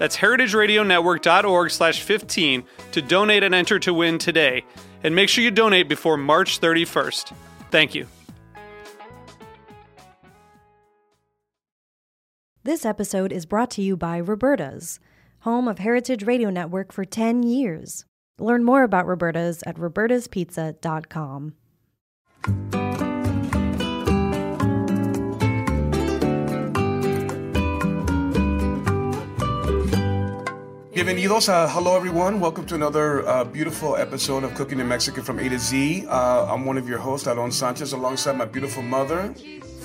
That's heritageradionetwork.org slash 15 to donate and enter to win today. And make sure you donate before March 31st. Thank you. This episode is brought to you by Roberta's, home of Heritage Radio Network for 10 years. Learn more about Roberta's at robertaspizza.com. Bienvenidos. Uh, hello, everyone. Welcome to another uh, beautiful episode of Cooking in Mexican from A to Z. Uh, I'm one of your hosts, Aarón Sanchez, alongside my beautiful mother,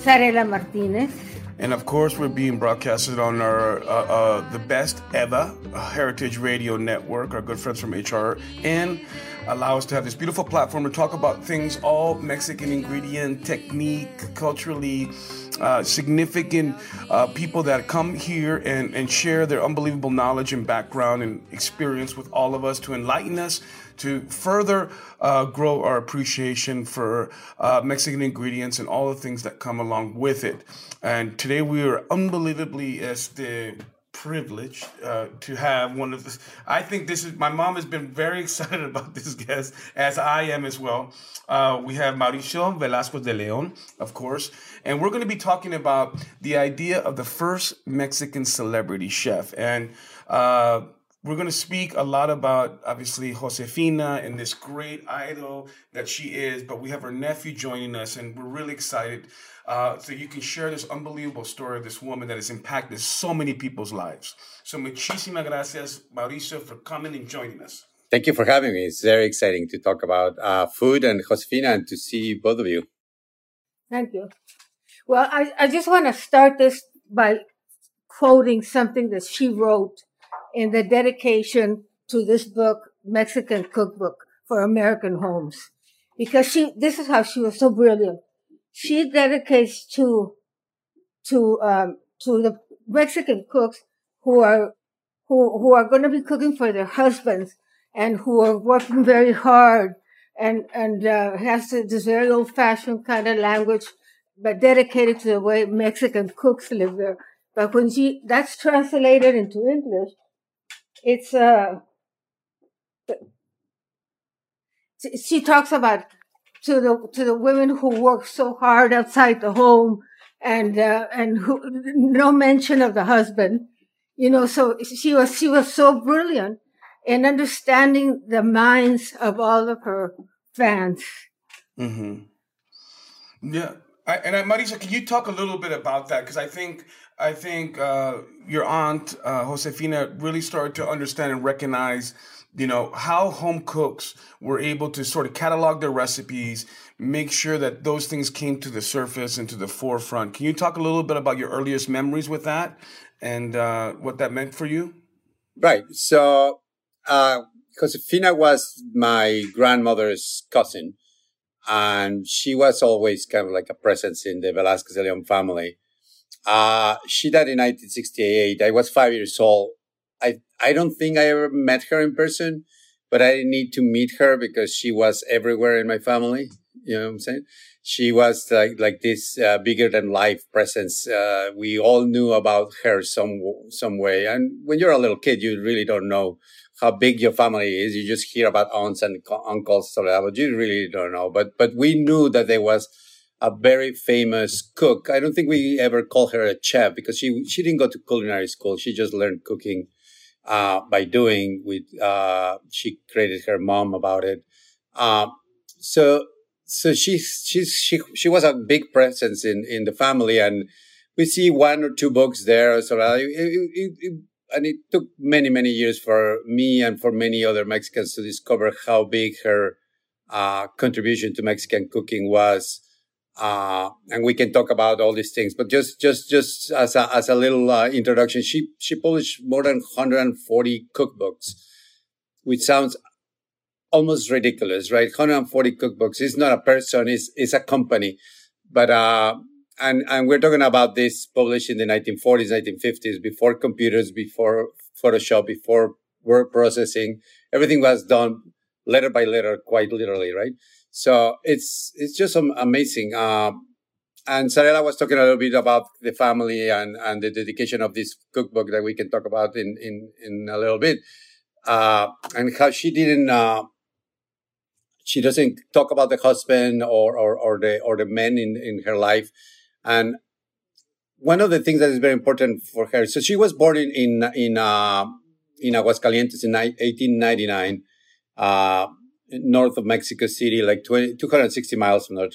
Zarela Martinez. And of course, we're being broadcasted on our uh, uh, the best ever Heritage Radio Network. Our good friends from HR and allow us to have this beautiful platform to talk about things all Mexican ingredient, technique, culturally uh, significant uh, people that come here and, and share their unbelievable knowledge and background and experience with all of us to enlighten us to further uh, grow our appreciation for uh, Mexican ingredients and all the things that come along with it. And today we are unbelievably este, privileged uh, to have one of the. I think this is my mom has been very excited about this guest, as I am as well. Uh, we have Mauricio Velázquez de Leon, of course, and we're going to be talking about the idea of the first Mexican celebrity chef and. Uh, we're going to speak a lot about obviously Josefina and this great idol that she is, but we have her nephew joining us, and we're really excited uh, so you can share this unbelievable story of this woman that has impacted so many people's lives. So muchísimas gracias, Mauricio, for coming and joining us. Thank you for having me. It's very exciting to talk about uh, food and Josefina and to see both of you. Thank you. Well, I, I just want to start this by quoting something that she wrote in the dedication to this book, Mexican Cookbook for American Homes. Because she, this is how she was so brilliant. She dedicates to, to, um, to the Mexican cooks who are, who, who are going to be cooking for their husbands and who are working very hard and, and, uh, has this very old fashioned kind of language, but dedicated to the way Mexican cooks live there. But when she, that's translated into English, it's uh she talks about to the to the women who work so hard outside the home and uh, and who no mention of the husband you know so she was she was so brilliant in understanding the minds of all of her fans mm-hmm. yeah I, and I, Mauricio, can you talk a little bit about that? Because I think I think uh, your aunt uh, Josefina really started to understand and recognize, you know, how home cooks were able to sort of catalog their recipes, make sure that those things came to the surface and to the forefront. Can you talk a little bit about your earliest memories with that and uh, what that meant for you? Right. So uh, Josefina was my grandmother's cousin, and she was always kind of like a presence in the Velázquez Leon family uh, she died in 1968. I was five years old. I, I don't think I ever met her in person, but I need to meet her because she was everywhere in my family. You know what I'm saying? She was like, like this, uh, bigger than life presence. Uh, we all knew about her some, some way. And when you're a little kid, you really don't know how big your family is. You just hear about aunts and uncles, but you really don't know. But, but we knew that there was, a very famous cook. I don't think we ever call her a chef because she she didn't go to culinary school. She just learned cooking uh, by doing. With uh, she created her mom about it. Uh, so so she's she's she she was a big presence in in the family, and we see one or two books there. So it, it, it, and it took many many years for me and for many other Mexicans to discover how big her uh, contribution to Mexican cooking was. Uh, and we can talk about all these things, but just, just, just as a, as a little uh, introduction, she, she published more than 140 cookbooks, which sounds almost ridiculous, right? 140 cookbooks. It's not a person, it's, it's a company. But, uh, and, and we're talking about this published in the 1940s, 1950s, before computers, before Photoshop, before word processing. Everything was done letter by letter, quite literally, right? So it's, it's just amazing. Uh, and Zarela was talking a little bit about the family and, and the dedication of this cookbook that we can talk about in, in, in a little bit. Uh, and how she didn't, uh, she doesn't talk about the husband or, or, or the, or the men in, in her life. And one of the things that is very important for her, so she was born in, in, in, uh, in Aguascalientes in 1899, uh, north of Mexico City, like 20, 260 miles north,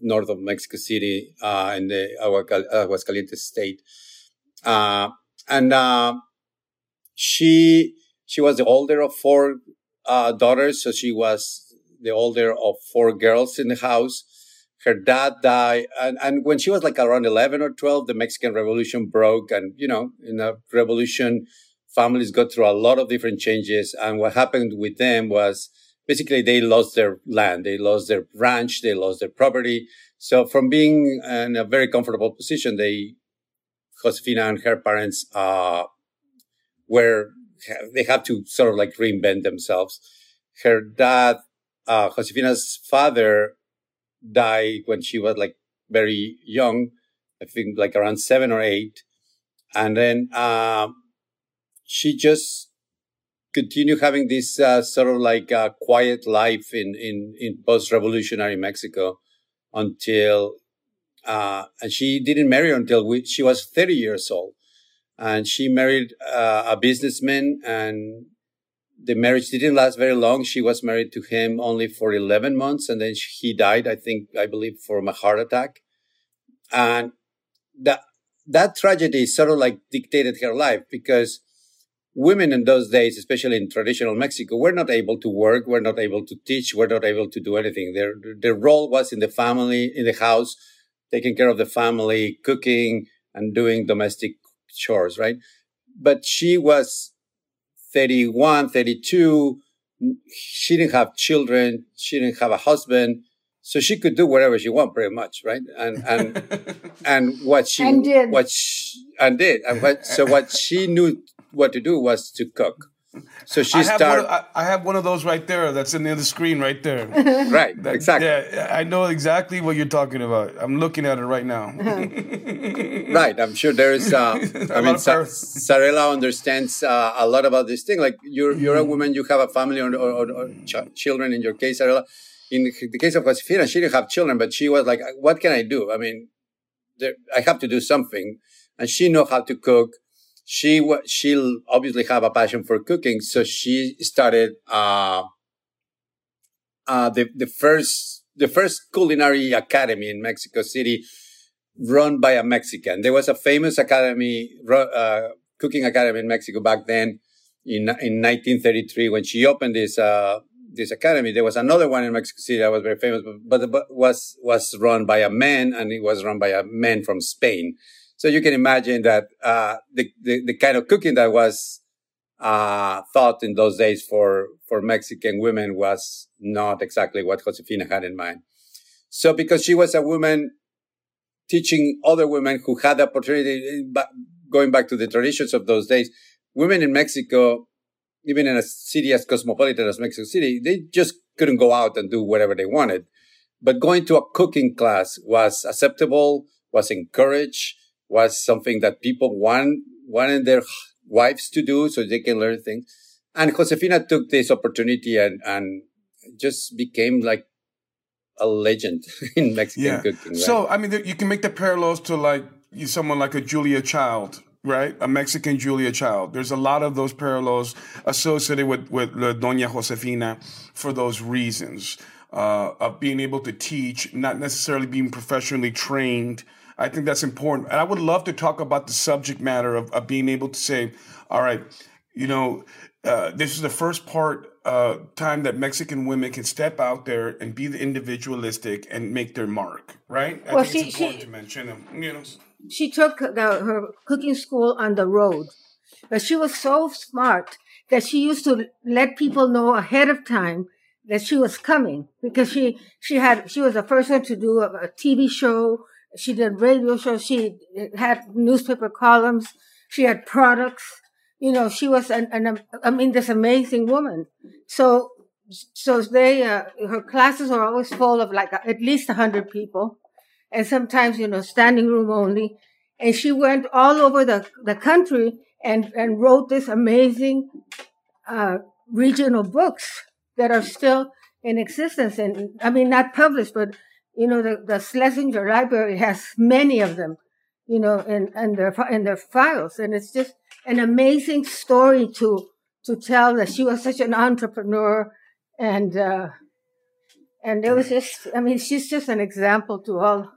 north of Mexico City, uh, in the Aguascalientes state. Uh, and, uh, she, she was the older of four, uh, daughters. So she was the older of four girls in the house. Her dad died. And, and when she was like around 11 or 12, the Mexican Revolution broke. And, you know, in a revolution, families go through a lot of different changes. And what happened with them was basically they lost their land. They lost their ranch. They lost their property. So from being in a very comfortable position, they, Josefina and her parents, uh, were, they had to sort of like reinvent themselves. Her dad uh, Josefina's father died when she was like very young, I think like around seven or eight. And then, uh, she just continued having this, uh, sort of like uh, quiet life in, in, in post-revolutionary Mexico until, uh, and she didn't marry until we, she was 30 years old. And she married, uh, a businessman and the marriage didn't last very long. She was married to him only for 11 months and then he died, I think, I believe from a heart attack. And that, that tragedy sort of like dictated her life because women in those days, especially in traditional Mexico, were not able to work, were not able to teach, were not able to do anything. Their, their role was in the family, in the house, taking care of the family, cooking and doing domestic chores, right? But she was 31, 32. She didn't have children. She didn't have a husband. So she could do whatever she wanted pretty much, right? And, and, and what she, and did. what she, and did. And what, so what she knew what to do was to cook. So she I started. Have I, I, have one of those right there. That's in the, other screen right there. right. That, exactly. Yeah, I know exactly what you're talking about. I'm looking at it right now. right. I'm sure there is. Uh, I mean, Sa- Zarela understands uh, a lot about this thing. Like you're you're a mm-hmm. woman. You have a family or, or, or ch- children. In your case, Zarela. In the case of Josefina, she didn't have children, but she was like, "What can I do? I mean, there, I have to do something." And she know how to cook she she'll obviously have a passion for cooking, so she started uh, uh, the the first the first culinary academy in Mexico City, run by a Mexican. There was a famous academy, uh, cooking academy in Mexico back then, in in 1933 when she opened this uh, this academy. There was another one in Mexico City that was very famous, but, but was was run by a man, and it was run by a man from Spain. So you can imagine that uh, the, the, the kind of cooking that was uh, thought in those days for for Mexican women was not exactly what Josefina had in mind. So because she was a woman teaching other women who had the opportunity, going back to the traditions of those days, women in Mexico, even in a city as cosmopolitan as Mexico City, they just couldn't go out and do whatever they wanted. But going to a cooking class was acceptable, was encouraged, was something that people want, wanted their wives to do so they can learn things. And Josefina took this opportunity and, and just became like a legend in Mexican yeah. cooking. Right? So, I mean, you can make the parallels to like someone like a Julia Child right? A Mexican Julia Child. There's a lot of those parallels associated with, with Doña Josefina for those reasons uh, of being able to teach, not necessarily being professionally trained. I think that's important. And I would love to talk about the subject matter of, of being able to say, all right, you know, uh, this is the first part uh, time that Mexican women can step out there and be the individualistic and make their mark, right? I well, she, she, them. You know, she took the, her cooking school on the road, but she was so smart that she used to let people know ahead of time that she was coming because she she had she was the first one to do a, a TV show. She did radio shows. She had newspaper columns. She had products. You know, she was an, an I mean, this amazing woman. So so they uh, her classes are always full of like at least a hundred people, and sometimes you know standing room only. And she went all over the the country and and wrote this amazing uh, regional books that are still in existence. And I mean, not published, but you know, the, the Schlesinger Library has many of them, you know, in, in their in their files, and it's just an amazing story to to tell that she was such an entrepreneur, and uh, and it was just, I mean, she's just an example to all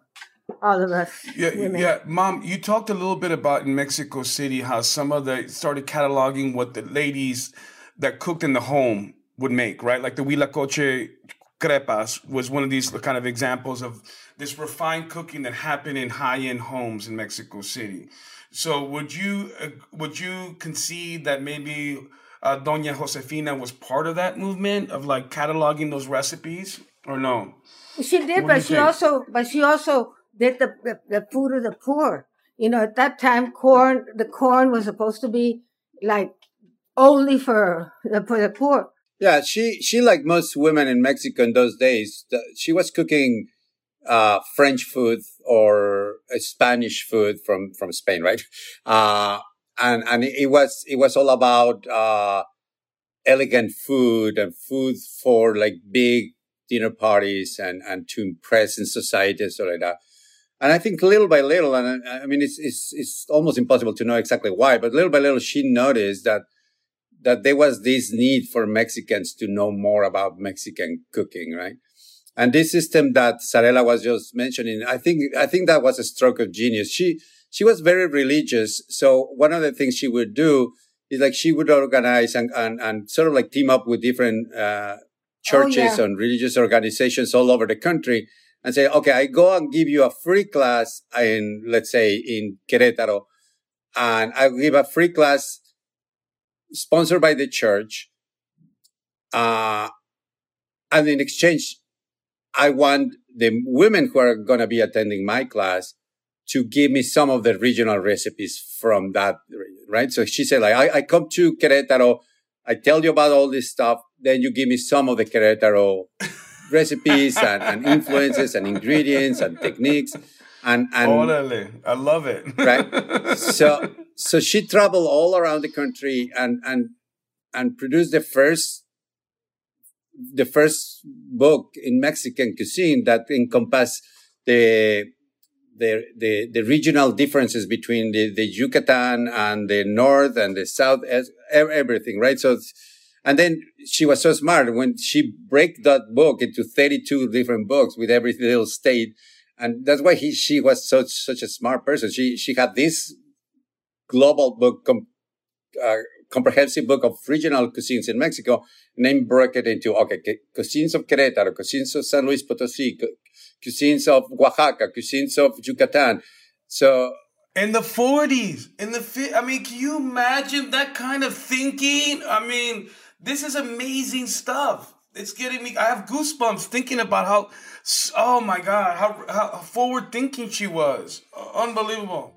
all of us. Yeah, women. yeah, mom. You talked a little bit about in Mexico City how some of the started cataloging what the ladies that cooked in the home would make, right? Like the Huitlacoche crepas was one of these kind of examples of this refined cooking that happened in high-end homes in Mexico City. So would you uh, would you concede that maybe uh, Doña Josefina was part of that movement of like cataloging those recipes, or no? She did, What but she think? also, but she also did the, the the food of the poor. You know, at that time, corn the corn was supposed to be like only for the for the poor. Yeah, she she like most women in Mexico in those days, she was cooking uh, French food or Spanish food from from Spain, right? Uh, and and it was it was all about uh, elegant food and food for like big dinner parties and and to impress in society and so like that. And I think little by little, and I, I mean, it's it's it's almost impossible to know exactly why, but little by little, she noticed that that there was this need for Mexicans to know more about Mexican cooking, right? And this system that Zarela was just mentioning, I think, I think that was a stroke of genius. She, she was very religious. So one of the things she would do is like she would organize and, and, and sort of like team up with different, uh, churches yeah. and religious organizations all over the country and say, okay, I go and give you a free class in, let's say in Querétaro and I give a free class sponsored by the church. Uh, and in exchange, I want the women who are going to be attending my class to give me some of the regional recipes from that, right? So she said, like, I, I come to Querétaro, I tell you about all this stuff, then you give me some of the Querétaro recipes and, and influences and ingredients and techniques. And, and I love it. right? So, so she traveled all around the country and, and, and produced the first, the first book in Mexican cuisine that encompassed the, the, the, the regional differences between the, the Yucatan and the North and the South, everything, right? So, and then she was so smart when she break that book into 32 different books with every little state. And that's why he, she was such, such a smart person. She, she had this global book, com, uh, comprehensive book of regional cuisines in Mexico, and then broke it into, okay, cuisines of Querétaro, cuisines of San Luis Potosí, cu- cuisines of Oaxaca, cuisines of Yucatan. So, In the 40s, in the fi- I mean, can you imagine that kind of thinking? I mean, this is amazing stuff. It's getting me. I have goosebumps thinking about how. Oh my God, how how forward thinking she was. Uh, Unbelievable.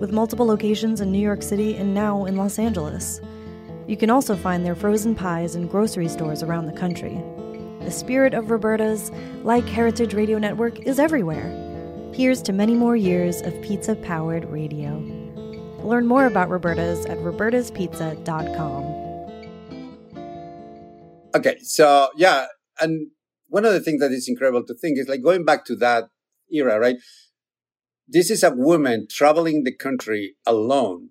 with multiple locations in New York City and now in Los Angeles. You can also find their frozen pies in grocery stores around the country. The spirit of Roberta's, like Heritage Radio Network, is everywhere. Here's to many more years of pizza powered radio. Learn more about Roberta's at robertaspizza.com. Okay, so yeah, and one of the things that is incredible to think is like going back to that era, right? This is a woman traveling the country alone.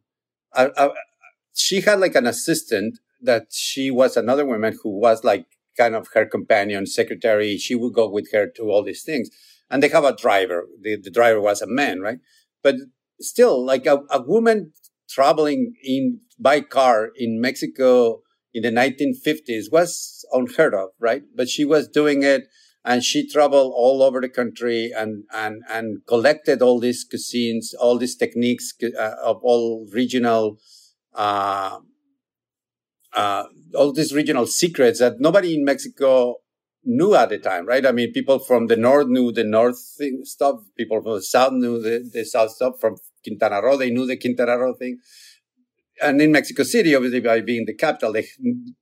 She had like an assistant that she was another woman who was like kind of her companion, secretary. She would go with her to all these things. And they have a driver. The, the driver was a man, right? But still, like a, a woman traveling in by car in Mexico in the 1950s was unheard of, right? But she was doing it and she traveled all over the country and, and, and collected all these cuisines, all these techniques uh, of all regional, uh, uh, all these regional secrets that nobody in Mexico knew at the time, right? I mean, people from the north knew the north stuff. People from the south knew the, the south stuff. From Quintana Roo, they knew the Quintana Roo thing and in Mexico City, obviously by being the capital, they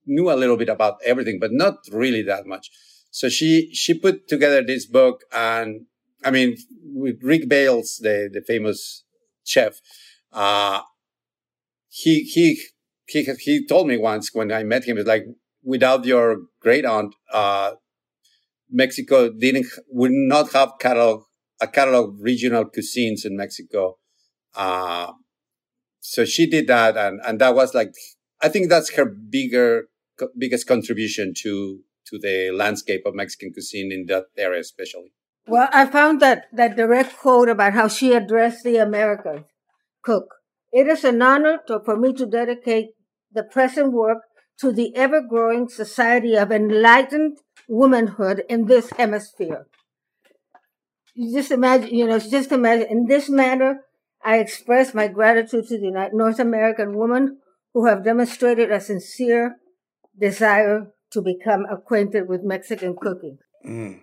knew a little bit about everything, but not really that much. So she she put together this book, and I mean, with Rick Bayless, the the famous chef, uh, he he he he told me once when I met him, it's like without your great aunt, uh, Mexico didn't would not have catalog a catalog of regional cuisines in Mexico. Uh, so she did that and, and that was like, I think that's her bigger, biggest contribution to, to the landscape of Mexican cuisine in that area, especially. Well, I found that, that direct quote about how she addressed the American cook. It is an honor to, for me to dedicate the present work to the ever growing society of enlightened womanhood in this hemisphere. You just imagine, you know, just imagine in this manner, I express my gratitude to the North American women who have demonstrated a sincere desire to become acquainted with Mexican cooking. Mm.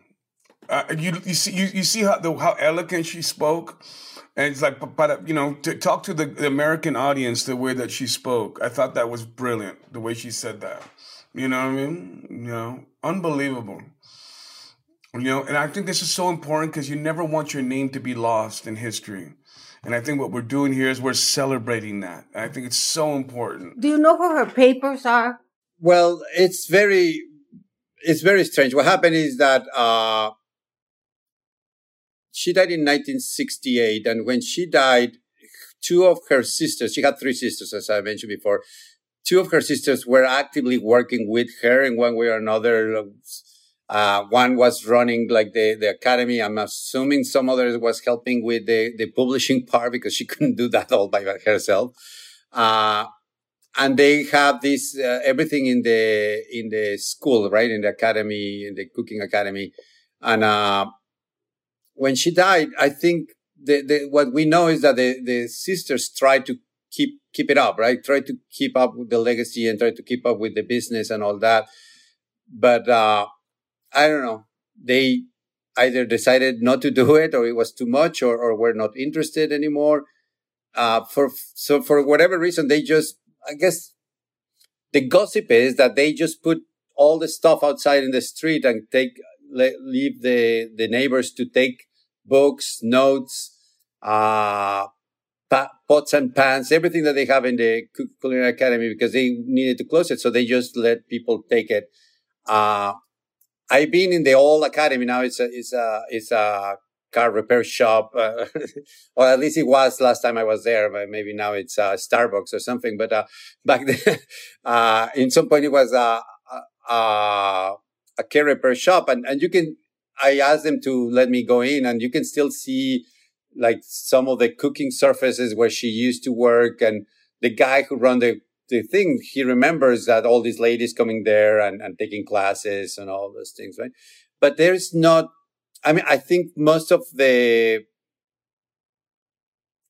Uh, you, you see you, you see how the, how elegant she spoke, and it's like but you know to talk to the, the American audience the way that she spoke. I thought that was brilliant the way she said that. You know what I mean? You know, unbelievable. You know, and I think this is so important because you never want your name to be lost in history. And I think what we're doing here is we're celebrating that. I think it's so important. Do you know who her papers are? Well, it's very, it's very strange. What happened is that, uh, she died in 1968. And when she died, two of her sisters, she had three sisters, as I mentioned before, two of her sisters were actively working with her in one way or another, uh, one was running like the, the academy. I'm assuming some others was helping with the, the publishing part because she couldn't do that all by herself. Uh, and they have this, uh, everything in the, in the school, right? In the academy, in the cooking academy. And, uh, when she died, I think the, the, what we know is that the, the sisters tried to keep, keep it up, right? Try to keep up with the legacy and try to keep up with the business and all that. But, uh, I don't know. They either decided not to do it or it was too much or, or were not interested anymore. Uh, for, so for whatever reason, they just, I guess the gossip is that they just put all the stuff outside in the street and take, leave the, the neighbors to take books, notes, uh, pots and pans, everything that they have in the culinary academy because they needed to close it. So they just let people take it. Uh, I've been in the old academy now. It's a, it's a, it's a car repair shop, uh, or at least it was last time I was there. But maybe now it's uh, Starbucks or something. But uh, back then, uh, in some point, it was a, a, a car repair shop, and and you can. I asked them to let me go in, and you can still see like some of the cooking surfaces where she used to work, and the guy who run the the thing he remembers that all these ladies coming there and, and taking classes and all those things, right? But there's not I mean, I think most of the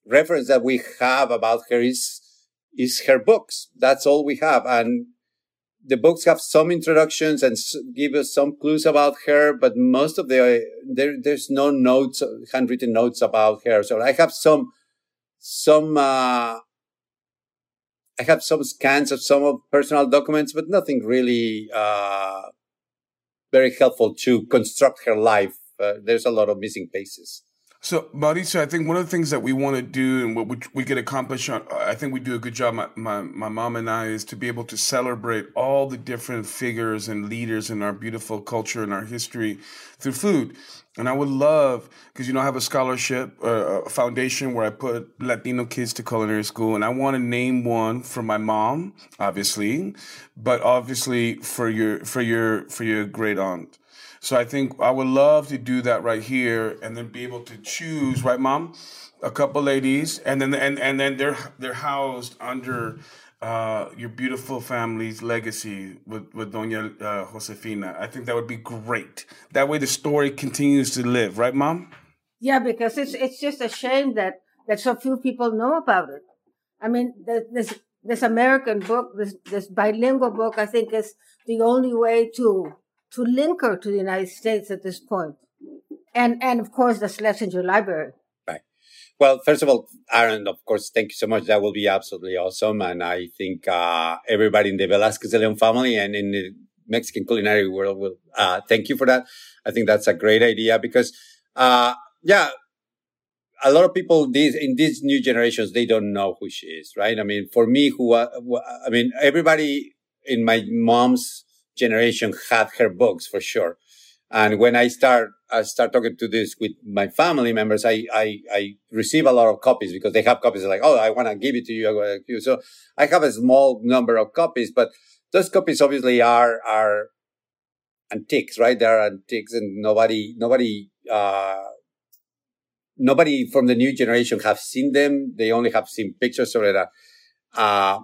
reference that we have about her is, is her books. That's all we have. And the books have some introductions and give us some clues about her, but most of the, there, there's no notes, handwritten notes about her. So I have some, some, uh, I have some scans of some of personal documents, but nothing really, uh, very helpful to construct her life uh, there's a lot of missing pieces. So, Mauricio, I think one of the things that we want to do and what we, we could accomplish, on, I think we do a good job, my, my, my mom and I, is to be able to celebrate all the different figures and leaders in our beautiful culture and our history through food. And I would love, because, you know, I have a scholarship, uh, a foundation where I put Latino kids to culinary school. And I want to name one for my mom, obviously, but obviously for your, for your, for your great aunt. So I think I would love to do that right here and then be able to choose, right, mom? A couple ladies, and then and and then they're they're housed under uh, your beautiful family's legacy with with Doña uh, Josefina. I think that would be great. That way, the story continues to live, right, mom? Yeah, because it's it's just a shame that that so few people know about it. I mean, this this American book, this this bilingual book, I think is the only way to to link her to the United States at this. And, and of course, the Schlesinger Library. Right. Well, first of all, Aaron, of course, thank you so much. That will be absolutely awesome. And I think uh, everybody in the Velázquez Leon family and in the Mexican culinary world will uh, thank you for that. I think that's a great idea because, uh, yeah, a lot of people these in these new generations they don't know who she is, right? I mean, for me, who uh, I mean, everybody in my mom's generation had her books for sure. And when I start, I start talking to this with my family members, I, I, I receive a lot of copies because they have copies like, oh, I want to give it to you. So I have a small number of copies, but those copies obviously are, are antiques, right? They are antiques and nobody, nobody, uh, nobody from the new generation have seen them. They only have seen pictures of it. Uh,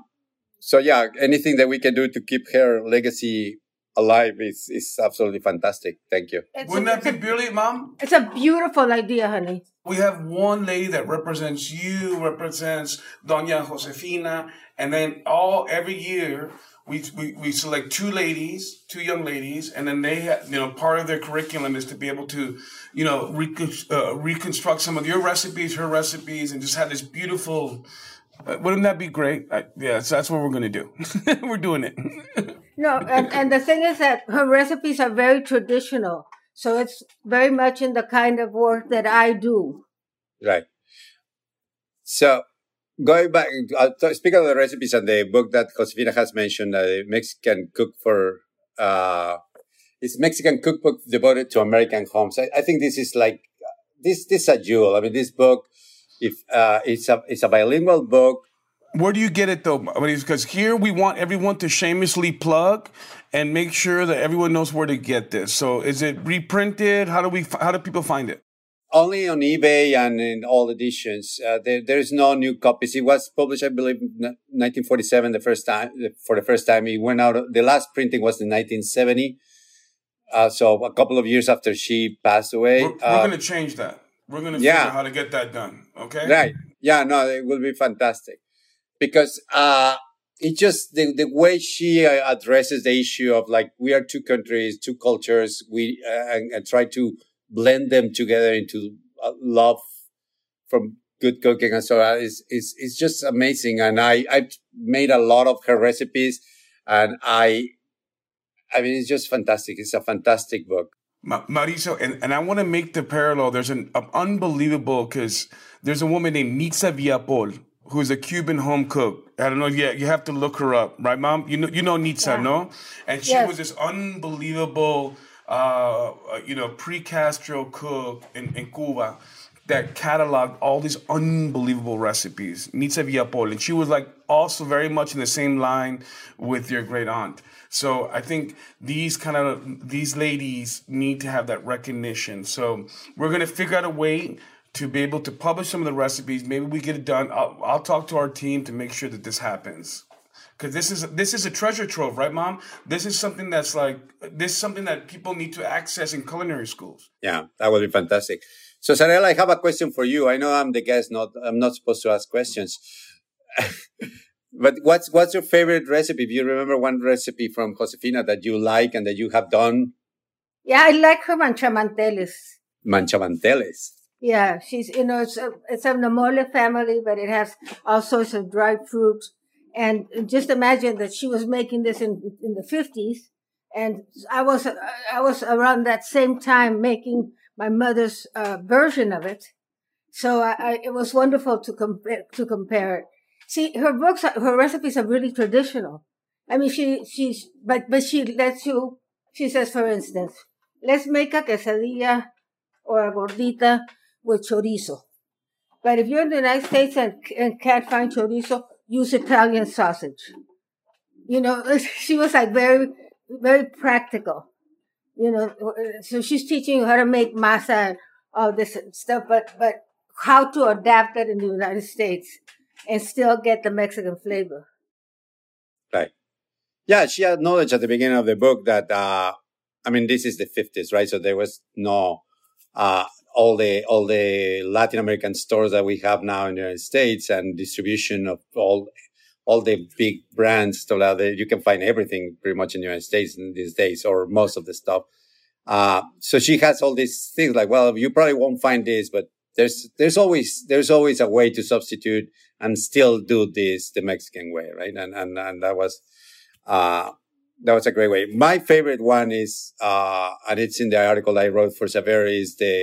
so yeah, anything that we can do to keep her legacy alive is is absolutely fantastic. Thank you. It's Wouldn't a, that be brilliant, Mom? It's a beautiful idea, honey. We have one lady that represents you, represents Doña Josefina, and then all every year we, we, we select two ladies, two young ladies, and then they have, you know, part of their curriculum is to be able to, you know, uh, reconstruct some of your recipes, her recipes, and just have this beautiful wouldn't that be great? I, yeah, so that's what we're going to do. we're doing it. no, and, and the thing is that her recipes are very traditional. So it's very much in the kind of work that I do. Right. So going back, uh, speaking of the recipes and the book that Josefina has mentioned, uh, Mexican Cook for, uh, it's Mexican cookbook devoted to American homes. I, I think this is like, this, this is a jewel. I mean, this book, if uh, it's a it's a bilingual book. Where do you get it though? Because here we want everyone to shamelessly plug and make sure that everyone knows where to get this. So is it reprinted? How do we? How do people find it? Only on eBay and in all editions. Uh, there, there's no new copies. It was published, I believe, 1947. The first time for the first time, it went out. The last printing was in 1970. Uh, so a couple of years after she passed away. We're, we're uh, going to change that. We're gonna yeah. figure out how to get that done. Okay. Right. Yeah. No, it will be fantastic because uh, it just the the way she uh, addresses the issue of like we are two countries, two cultures, we uh, and, and, try to blend them together into uh, love from good cooking and so on is is is just amazing. And I I made a lot of her recipes, and I I mean it's just fantastic. It's a fantastic book. Mauricio, and, and I want to make the parallel. There's an, unbelievable because there's a woman named Nitza Villapol who's a Cuban home cook. I don't know. Yeah, you have to look her up, right, Mom? You know, you know Nitza, yeah. no? And she yes. was this unbelievable uh, you know, pre-Castro cook in, in Cuba that cataloged all these unbelievable recipes. Nitza Villapol. And she was like also very much in the same line with your great aunt. So I think these kind of these ladies need to have that recognition. So we're gonna figure out a way to be able to publish some of the recipes. Maybe we get it done. I'll, I'll talk to our team to make sure that this happens. Because this is this is a treasure trove, right, Mom? This is something that's like this is something that people need to access in culinary schools. Yeah, that would be fantastic. So, Sarel, I have a question for you. I know I'm the guest; not I'm not supposed to ask questions. but what's what's your favorite recipe? Do you remember one recipe from Josefina that you like and that you have done? Yeah, I like her manchamanteles. Manchamanteles. Yeah, she's you know it's a, it's from the mole family, but it has all sorts of dried fruit and just imagine that she was making this in, in the 50s. And I was, I was around that same time making my mother's uh, version of it. So I, I, it was wonderful to compare, to compare it. See, her books, her recipes are really traditional. I mean, she, she's, but, but she lets you, she says, for instance, let's make a quesadilla or a gordita with chorizo. But if you're in the United States and, and can't find chorizo, use Italian sausage. You know, she was like very, very practical. You know, so she's teaching you how to make masa and all this stuff, but, but how to adapt it in the United States and still get the Mexican flavor. Right. Yeah, she acknowledged at the beginning of the book that, uh, I mean, this is the 50s, right? So there was no, uh, all the all the Latin American stores that we have now in the United States and distribution of all all the big brands you can find everything pretty much in the United States in these days or most of the stuff. Uh, so she has all these things like, well, you probably won't find this, but there's there's always there's always a way to substitute and still do this the Mexican way, right? And and and that was uh, that was a great way. My favorite one is, uh, and it's in the article I wrote for Saveur, is the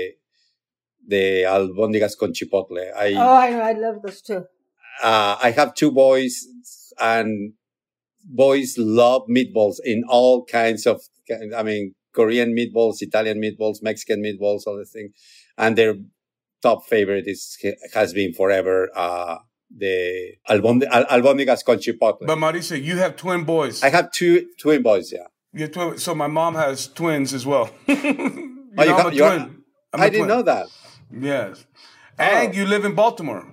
the albóndigas con chipotle. I, oh, I. I love those too. Uh, I have two boys and boys love meatballs in all kinds of, I mean, Korean meatballs, Italian meatballs, Mexican meatballs, all the things. And their top favorite is, has been forever, uh, the albóndigas con chipotle. But Mauricio, you have twin boys. I have two twin boys, yeah. You twin, so my mom has twins as well. you oh, know, you I'm a twin. I didn't know that. Yes. Oh. And you live in Baltimore.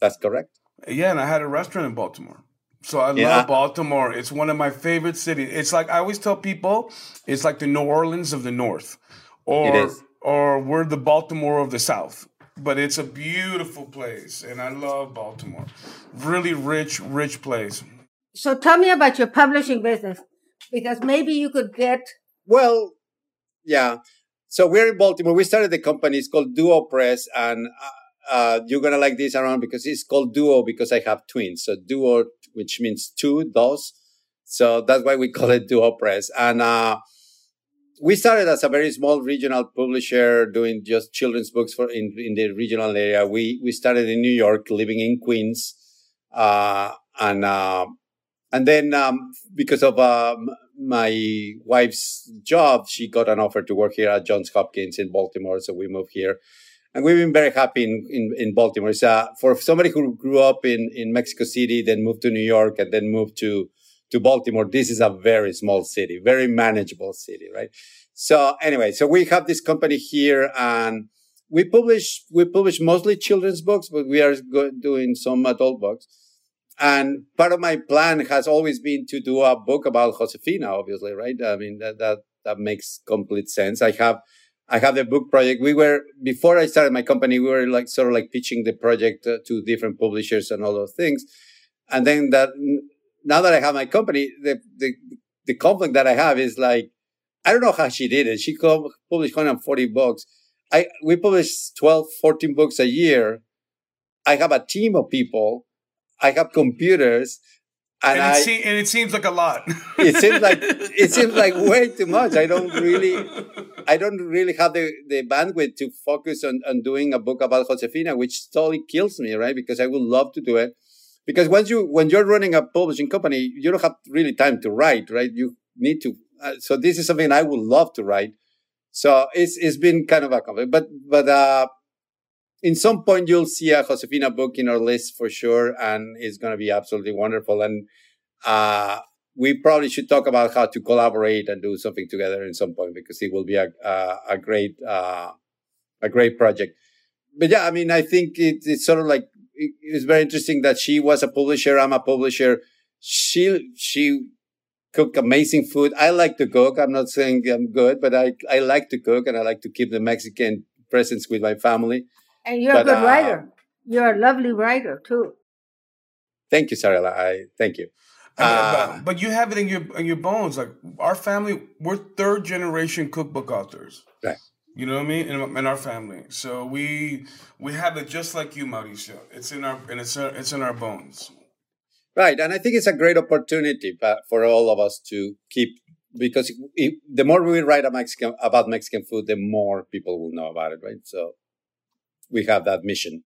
That's correct. Yeah, and I had a restaurant in Baltimore. So I yeah. love Baltimore. It's one of my favorite cities. It's like I always tell people, it's like the New Orleans of the North, or or we're the Baltimore of the South. But it's a beautiful place, and I love Baltimore. Really rich, rich place. So tell me about your publishing business, because maybe you could get. Well, yeah. So we're in Baltimore. We started the company. It's called Duo Press, and uh, uh, you're gonna like this around because it's called Duo because I have twins. So Duo, which means two, dos. So that's why we call it Duo Press. And uh, we started as a very small regional publisher doing just children's books for in, in the regional area. We we started in New York, living in Queens, uh, and uh, and then um, because of um, my wife's job, she got an offer to work here at Johns Hopkins in Baltimore. So we moved here. And we've been very happy in, in, in Baltimore. So for somebody who grew up in, in Mexico City, then moved to New York and then moved to, to Baltimore, this is a very small city, very manageable city, right? So anyway, so we have this company here and we publish, we publish mostly children's books, but we are doing some adult books. And part of my plan has always been to do a book about Josefina, obviously, right? I mean, that, that, that makes complete sense. I have, I have the book project. We were, before I started my company, we were like sort of like pitching the project uh, to different publishers and all those things. And then that, now that I have my company, the, the, the conflict that I have is like, I don't know how she did it. She published 140 books. I, we publish 12, 14 books a year. I have a team of people I have computers. And, and, it, I, se- and it seems like a lot. it seems like it seems like way too much. I don't really, I don't really have the, the bandwidth to focus on, on doing a book about Josefina, which totally kills me, right? Because I would love to do it. Because once you when you're running a publishing company, you don't have really time to write, right? You need to. Uh, so this is something I would love to write, So it's it's been kind of a complex, but but uh, in some point you'll see a Josefina book in our list for sure, and it's going to be absolutely wonderful. And uh, we probably should talk about how to collaborate and do something together in some point because it will be a a, a great uh, a great project. But yeah, I mean, I think it, it's sort of like it, it's very interesting that she was a publisher. I'm a publisher. She she cook amazing food. I like to cook. I'm not saying I'm good, but I I like to cook and I like to keep the Mexican presence with my family. And you're but, a good uh, writer. You're a lovely writer too. Thank you, Sarah. I thank you. I mean, uh, but, but, you have it in your in your bones. Like our family, we're third generation cookbook authors. Right. You know what I mean? In, in, our family, so we we have it just like you, Mauricio. It's in our and it's it's in our bones. Right, and I think it's a great opportunity for all of us to keep because it, the more we write Mexican, about Mexican food, the more people will know about it. Right, so we have that mission.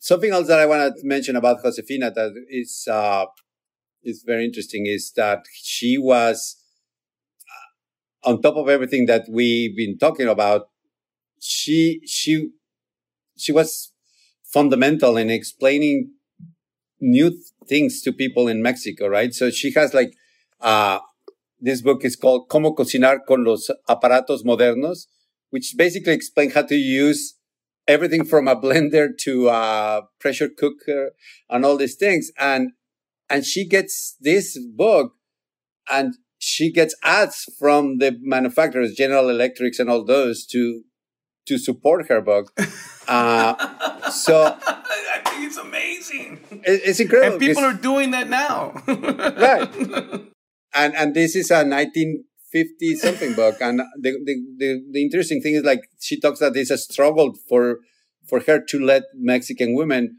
Something else that I want to mention about Josefina that is uh, is very interesting is that she was uh, on top of everything that we've been talking about. She she she was fundamental in explaining new th- things to people in Mexico, right? So she has like uh, this book is called "Cómo cocinar con los aparatos modernos," which basically explains how to use everything from a blender to a pressure cooker and all these things. And and she gets this book and she gets ads from the manufacturers, General Electrics and all those to to support her book. Uh, so I think it's amazing. It, it's incredible. And people are doing that now. right. And and this is a 1950 something book. And the, the, the, the interesting thing is like she talks that it's a struggle for for her to let Mexican women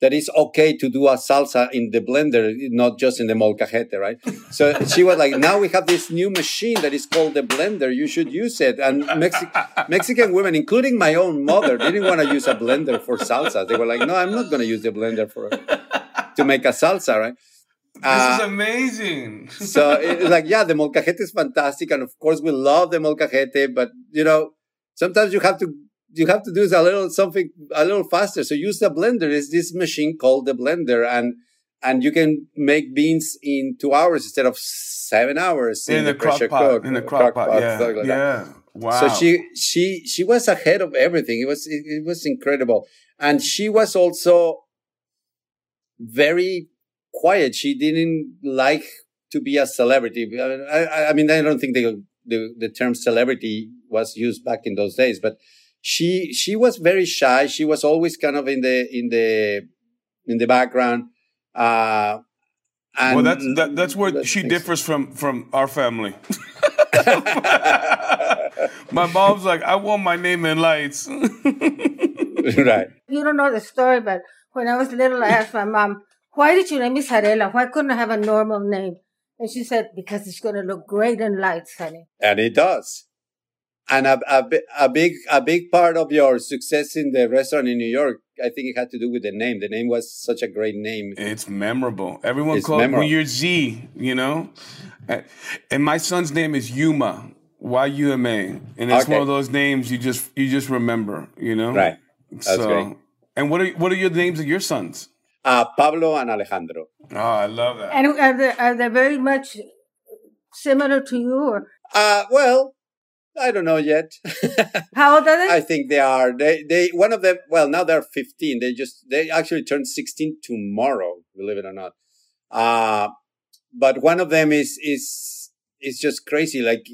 that it's okay to do a salsa in the blender, not just in the molcajete, right? So she was like, now we have this new machine that is called the blender. You should use it. And Mexi- Mexican women, including my own mother, didn't want to use a blender for salsa. They were like, no, I'm not going to use the blender for to make a salsa, right? This uh, is amazing. so it's like, yeah, the molcajete is fantastic. And of course, we love the molcajete, but you know, sometimes you have to you have to do a little something a little faster. So use the blender. It's this machine called the blender, and and you can make beans in two hours instead of seven hours in, in the, the pressure pot, cook. In the crock, pot, pot, yeah, like yeah. That. Wow. So she she she was ahead of everything. It was it, it was incredible, and she was also very quiet. She didn't like to be a celebrity. I, I, I mean, I don't think the, the the term celebrity was used back in those days, but she she was very shy. She was always kind of in the in the in the background. Uh, and well, that's that, that's where she differs from from our family. my mom's like, I want my name in lights. right. You don't know the story, but when I was little, I asked my mom, "Why did you name me Zarela? Why couldn't I have a normal name?" And she said, "Because it's going to look great in lights, honey." And it does. And a, a, a big a big part of your success in the restaurant in New York, I think it had to do with the name. The name was such a great name. It's memorable. Everyone calls when you're Z, you know. And my son's name is Yuma, Y U M A, and it's okay. one of those names you just you just remember, you know. Right. That's so, great. And what are what are your names of your sons? Uh, Pablo and Alejandro. Oh, I love that. And are they, are they very much similar to you, or? Uh, well, I don't know yet. How old are they? I think they are. They they one of them. Well, now they're fifteen. They just they actually turned sixteen tomorrow. Believe it or not. Uh but one of them is is is just crazy. Like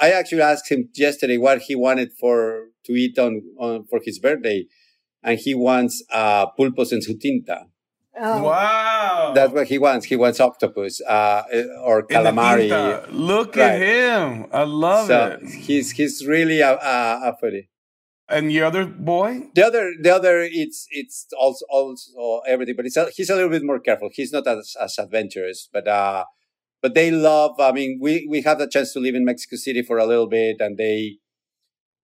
I actually asked him yesterday what he wanted for to eat on, on for his birthday, and he wants uh pulpos en su tinta. Oh. Wow. That's what he wants. He wants octopus uh, or calamari. Look right. at him. I love so it. He's he's really a, a, a foodie. And the other boy? The other, the other, it's it's also also everything, but it's a, he's a little bit more careful. He's not as, as adventurous, but uh, but they love. I mean, we we have the chance to live in Mexico City for a little bit, and they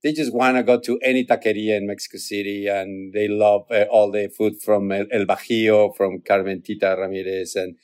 they just want to go to any taqueria in Mexico City and they love uh, all the food from El, El Bajío, from Carmen Titita Ramirez and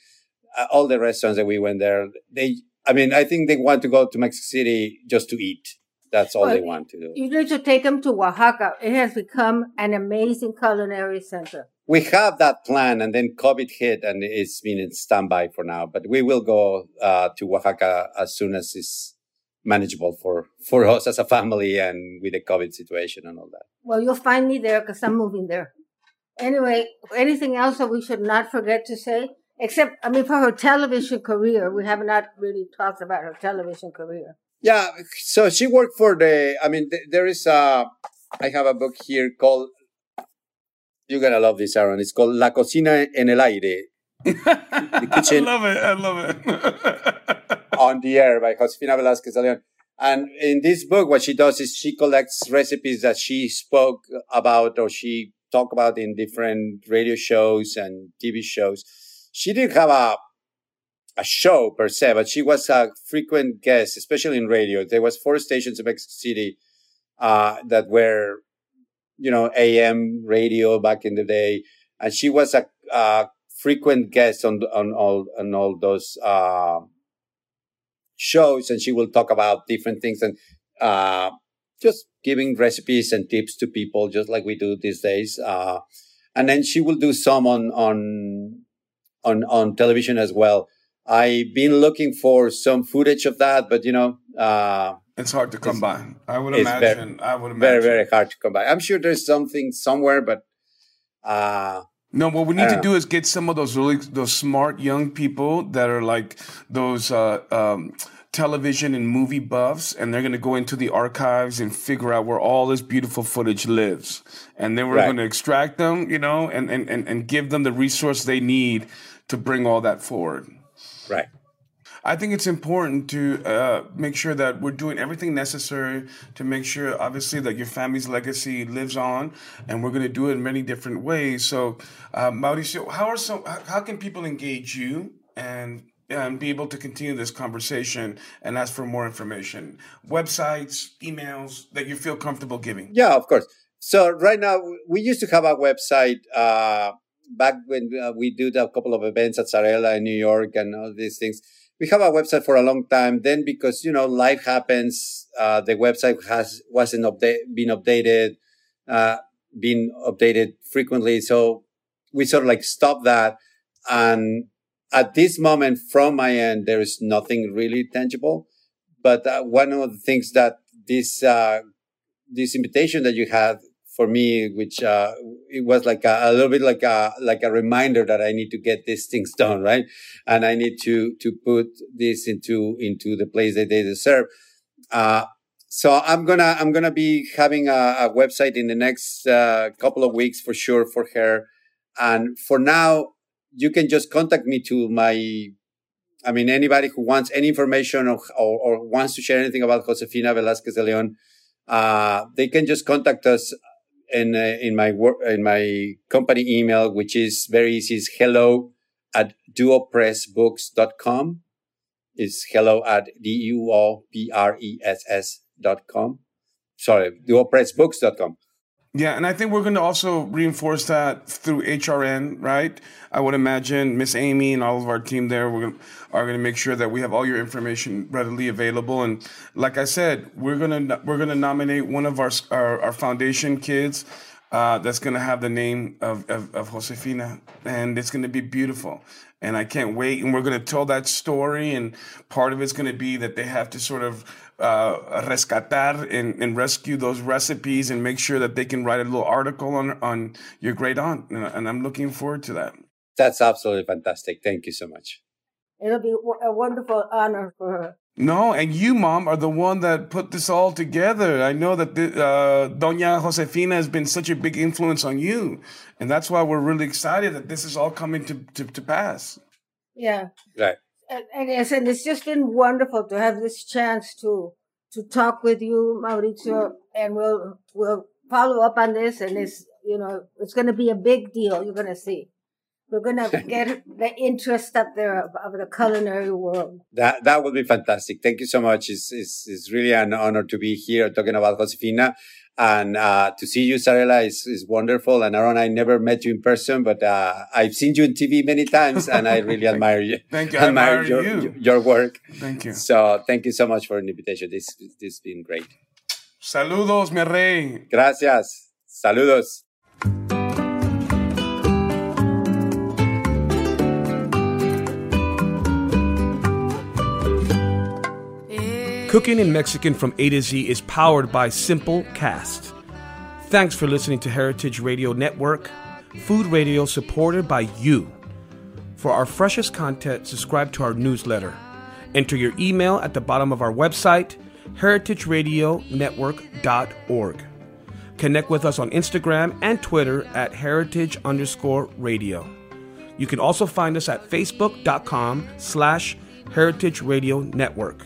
uh, all the restaurants that we went there. They, I mean, I think they want to go to Mexico City just to eat. That's all well, they want to do. You need to take them to Oaxaca. It has become an amazing culinary center. We have that plan, and then COVID hit, and it's been in standby for now. But we will go uh, to Oaxaca as soon as it's manageable for for us as a family and with the COVID situation and all that. Well, you'll find me there because I'm moving there. Anyway, anything else that we should not forget to say? Except, I mean, for her television career, we have not really talked about her television career. Yeah, so she worked for the. I mean, th- there is a. I have a book here called. You're gonna love this, Aaron. It's called La Cocina en el Aire. the kitchen. I love it. I love it. on the air by Josefina Velázquez de León. And in this book, what she does is she collects recipes that she spoke about or she talked about in different radio shows and TV shows. She didn't have a a show per se, but she was a frequent guest, especially in radio. There was four stations in Mexico City uh, that were, you know, AM radio back in the day, and she was a, a frequent guest on on all on all those uh, shows, and she will talk about different things and uh, just giving recipes and tips to people, just like we do these days. Uh, and then she will do some on on on on television as well. I've been looking for some footage of that, but you know, uh, it's hard to come by. I would imagine. Very, I would imagine. Very, very hard to come by. I'm sure there's something somewhere, but uh, no. What we need to do is get some of those really those smart young people that are like those. Uh, um, television and movie buffs and they're going to go into the archives and figure out where all this beautiful footage lives and then we're right. going to extract them you know and, and, and, and give them the resource they need to bring all that forward Right. I think it's important to uh, make sure that we're doing everything necessary to make sure, obviously, that your family's legacy lives on, and we're going to do it in many different ways. So, uh, Mauricio, how are some? How can people engage you and and be able to continue this conversation and ask for more information? Websites, emails that you feel comfortable giving? Yeah, of course. So right now we used to have a website. Uh, back when uh, we did a couple of events at Zarela in New York and all these things, we have a website for a long time. Then because, you know, life happens, uh, the website has, wasn't update, been updated, uh, been updated frequently. So we sort of like stopped that. And at this moment, from my end, there is nothing really tangible. But uh, one of the things that this, uh, this invitation that you had for me, which uh, it was like a, a, little bit like a like a reminder that I need to get these things done, right? And I need to to put this into into the place that they deserve. Uh, so I'm gonna I'm gonna be having a, a website in the next uh, couple of weeks for sure for her. And for now, you can just contact me to my. I mean, anybody who wants any information or, or, or wants to share anything about Josefina Velázquez de León, uh, they can just contact us in uh, in my work in my company email, which is very easy. Is hello at duopressbooks.com. It's hello at d u o p r e s s dot com. Sorry, duopressbooks.com. Yeah, and I think we're going to also reinforce that through HRN, right? I would imagine Miss Amy and all of our team there gonna, are going to make sure that we have all your information readily available. And like I said, we're going to we're going to nominate one of our our, our foundation kids uh, that's going to have the name of, of, of Josefina, and it's going to be beautiful. And I can't wait. And we're going to tell that story, and part of it's going to be that they have to sort of uh, rescatar and, and, rescue those recipes and make sure that they can write a little article on on your great aunt. And I'm looking forward to that. That's absolutely fantastic. Thank you so much. It'll be a wonderful honor for her. No, and you, mom, are the one that put this all together. I know that the, uh, Doña Josefina has been such a big influence on you, and that's why we're really excited that this is all coming to, to, to pass. Yeah. Right and, and yes, and it's just been wonderful to have this chance to to talk with you, Mauricio, and we'll we'll follow up on this, and it's you know it's going to be a big deal. You're going to see. We're going to get the interest up there of, of, the culinary world. That that would be fantastic. Thank you so much. It's, it's, it's really an honor to be here talking about Josefina. And uh, to see you, Zarela, is, is wonderful. And Aaron, I never met you in person, but uh, I've seen you on TV many times, and I really admire you. thank you. I admire your, you. your work. Thank you. So thank you so much for the invitation. This this has been great. Saludos, mi rey. Gracias. Saludos. Cooking in Mexican from A to Z is powered by Simple Cast. Thanks for listening to Heritage Radio Network, food radio supported by you. For our freshest content, subscribe to our newsletter. Enter your email at the bottom of our website, heritageradionetwork.org. Connect with us on Instagram and Twitter at heritage underscore radio. You can also find us at facebook.com slash heritage radio network.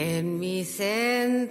En mis entrañas.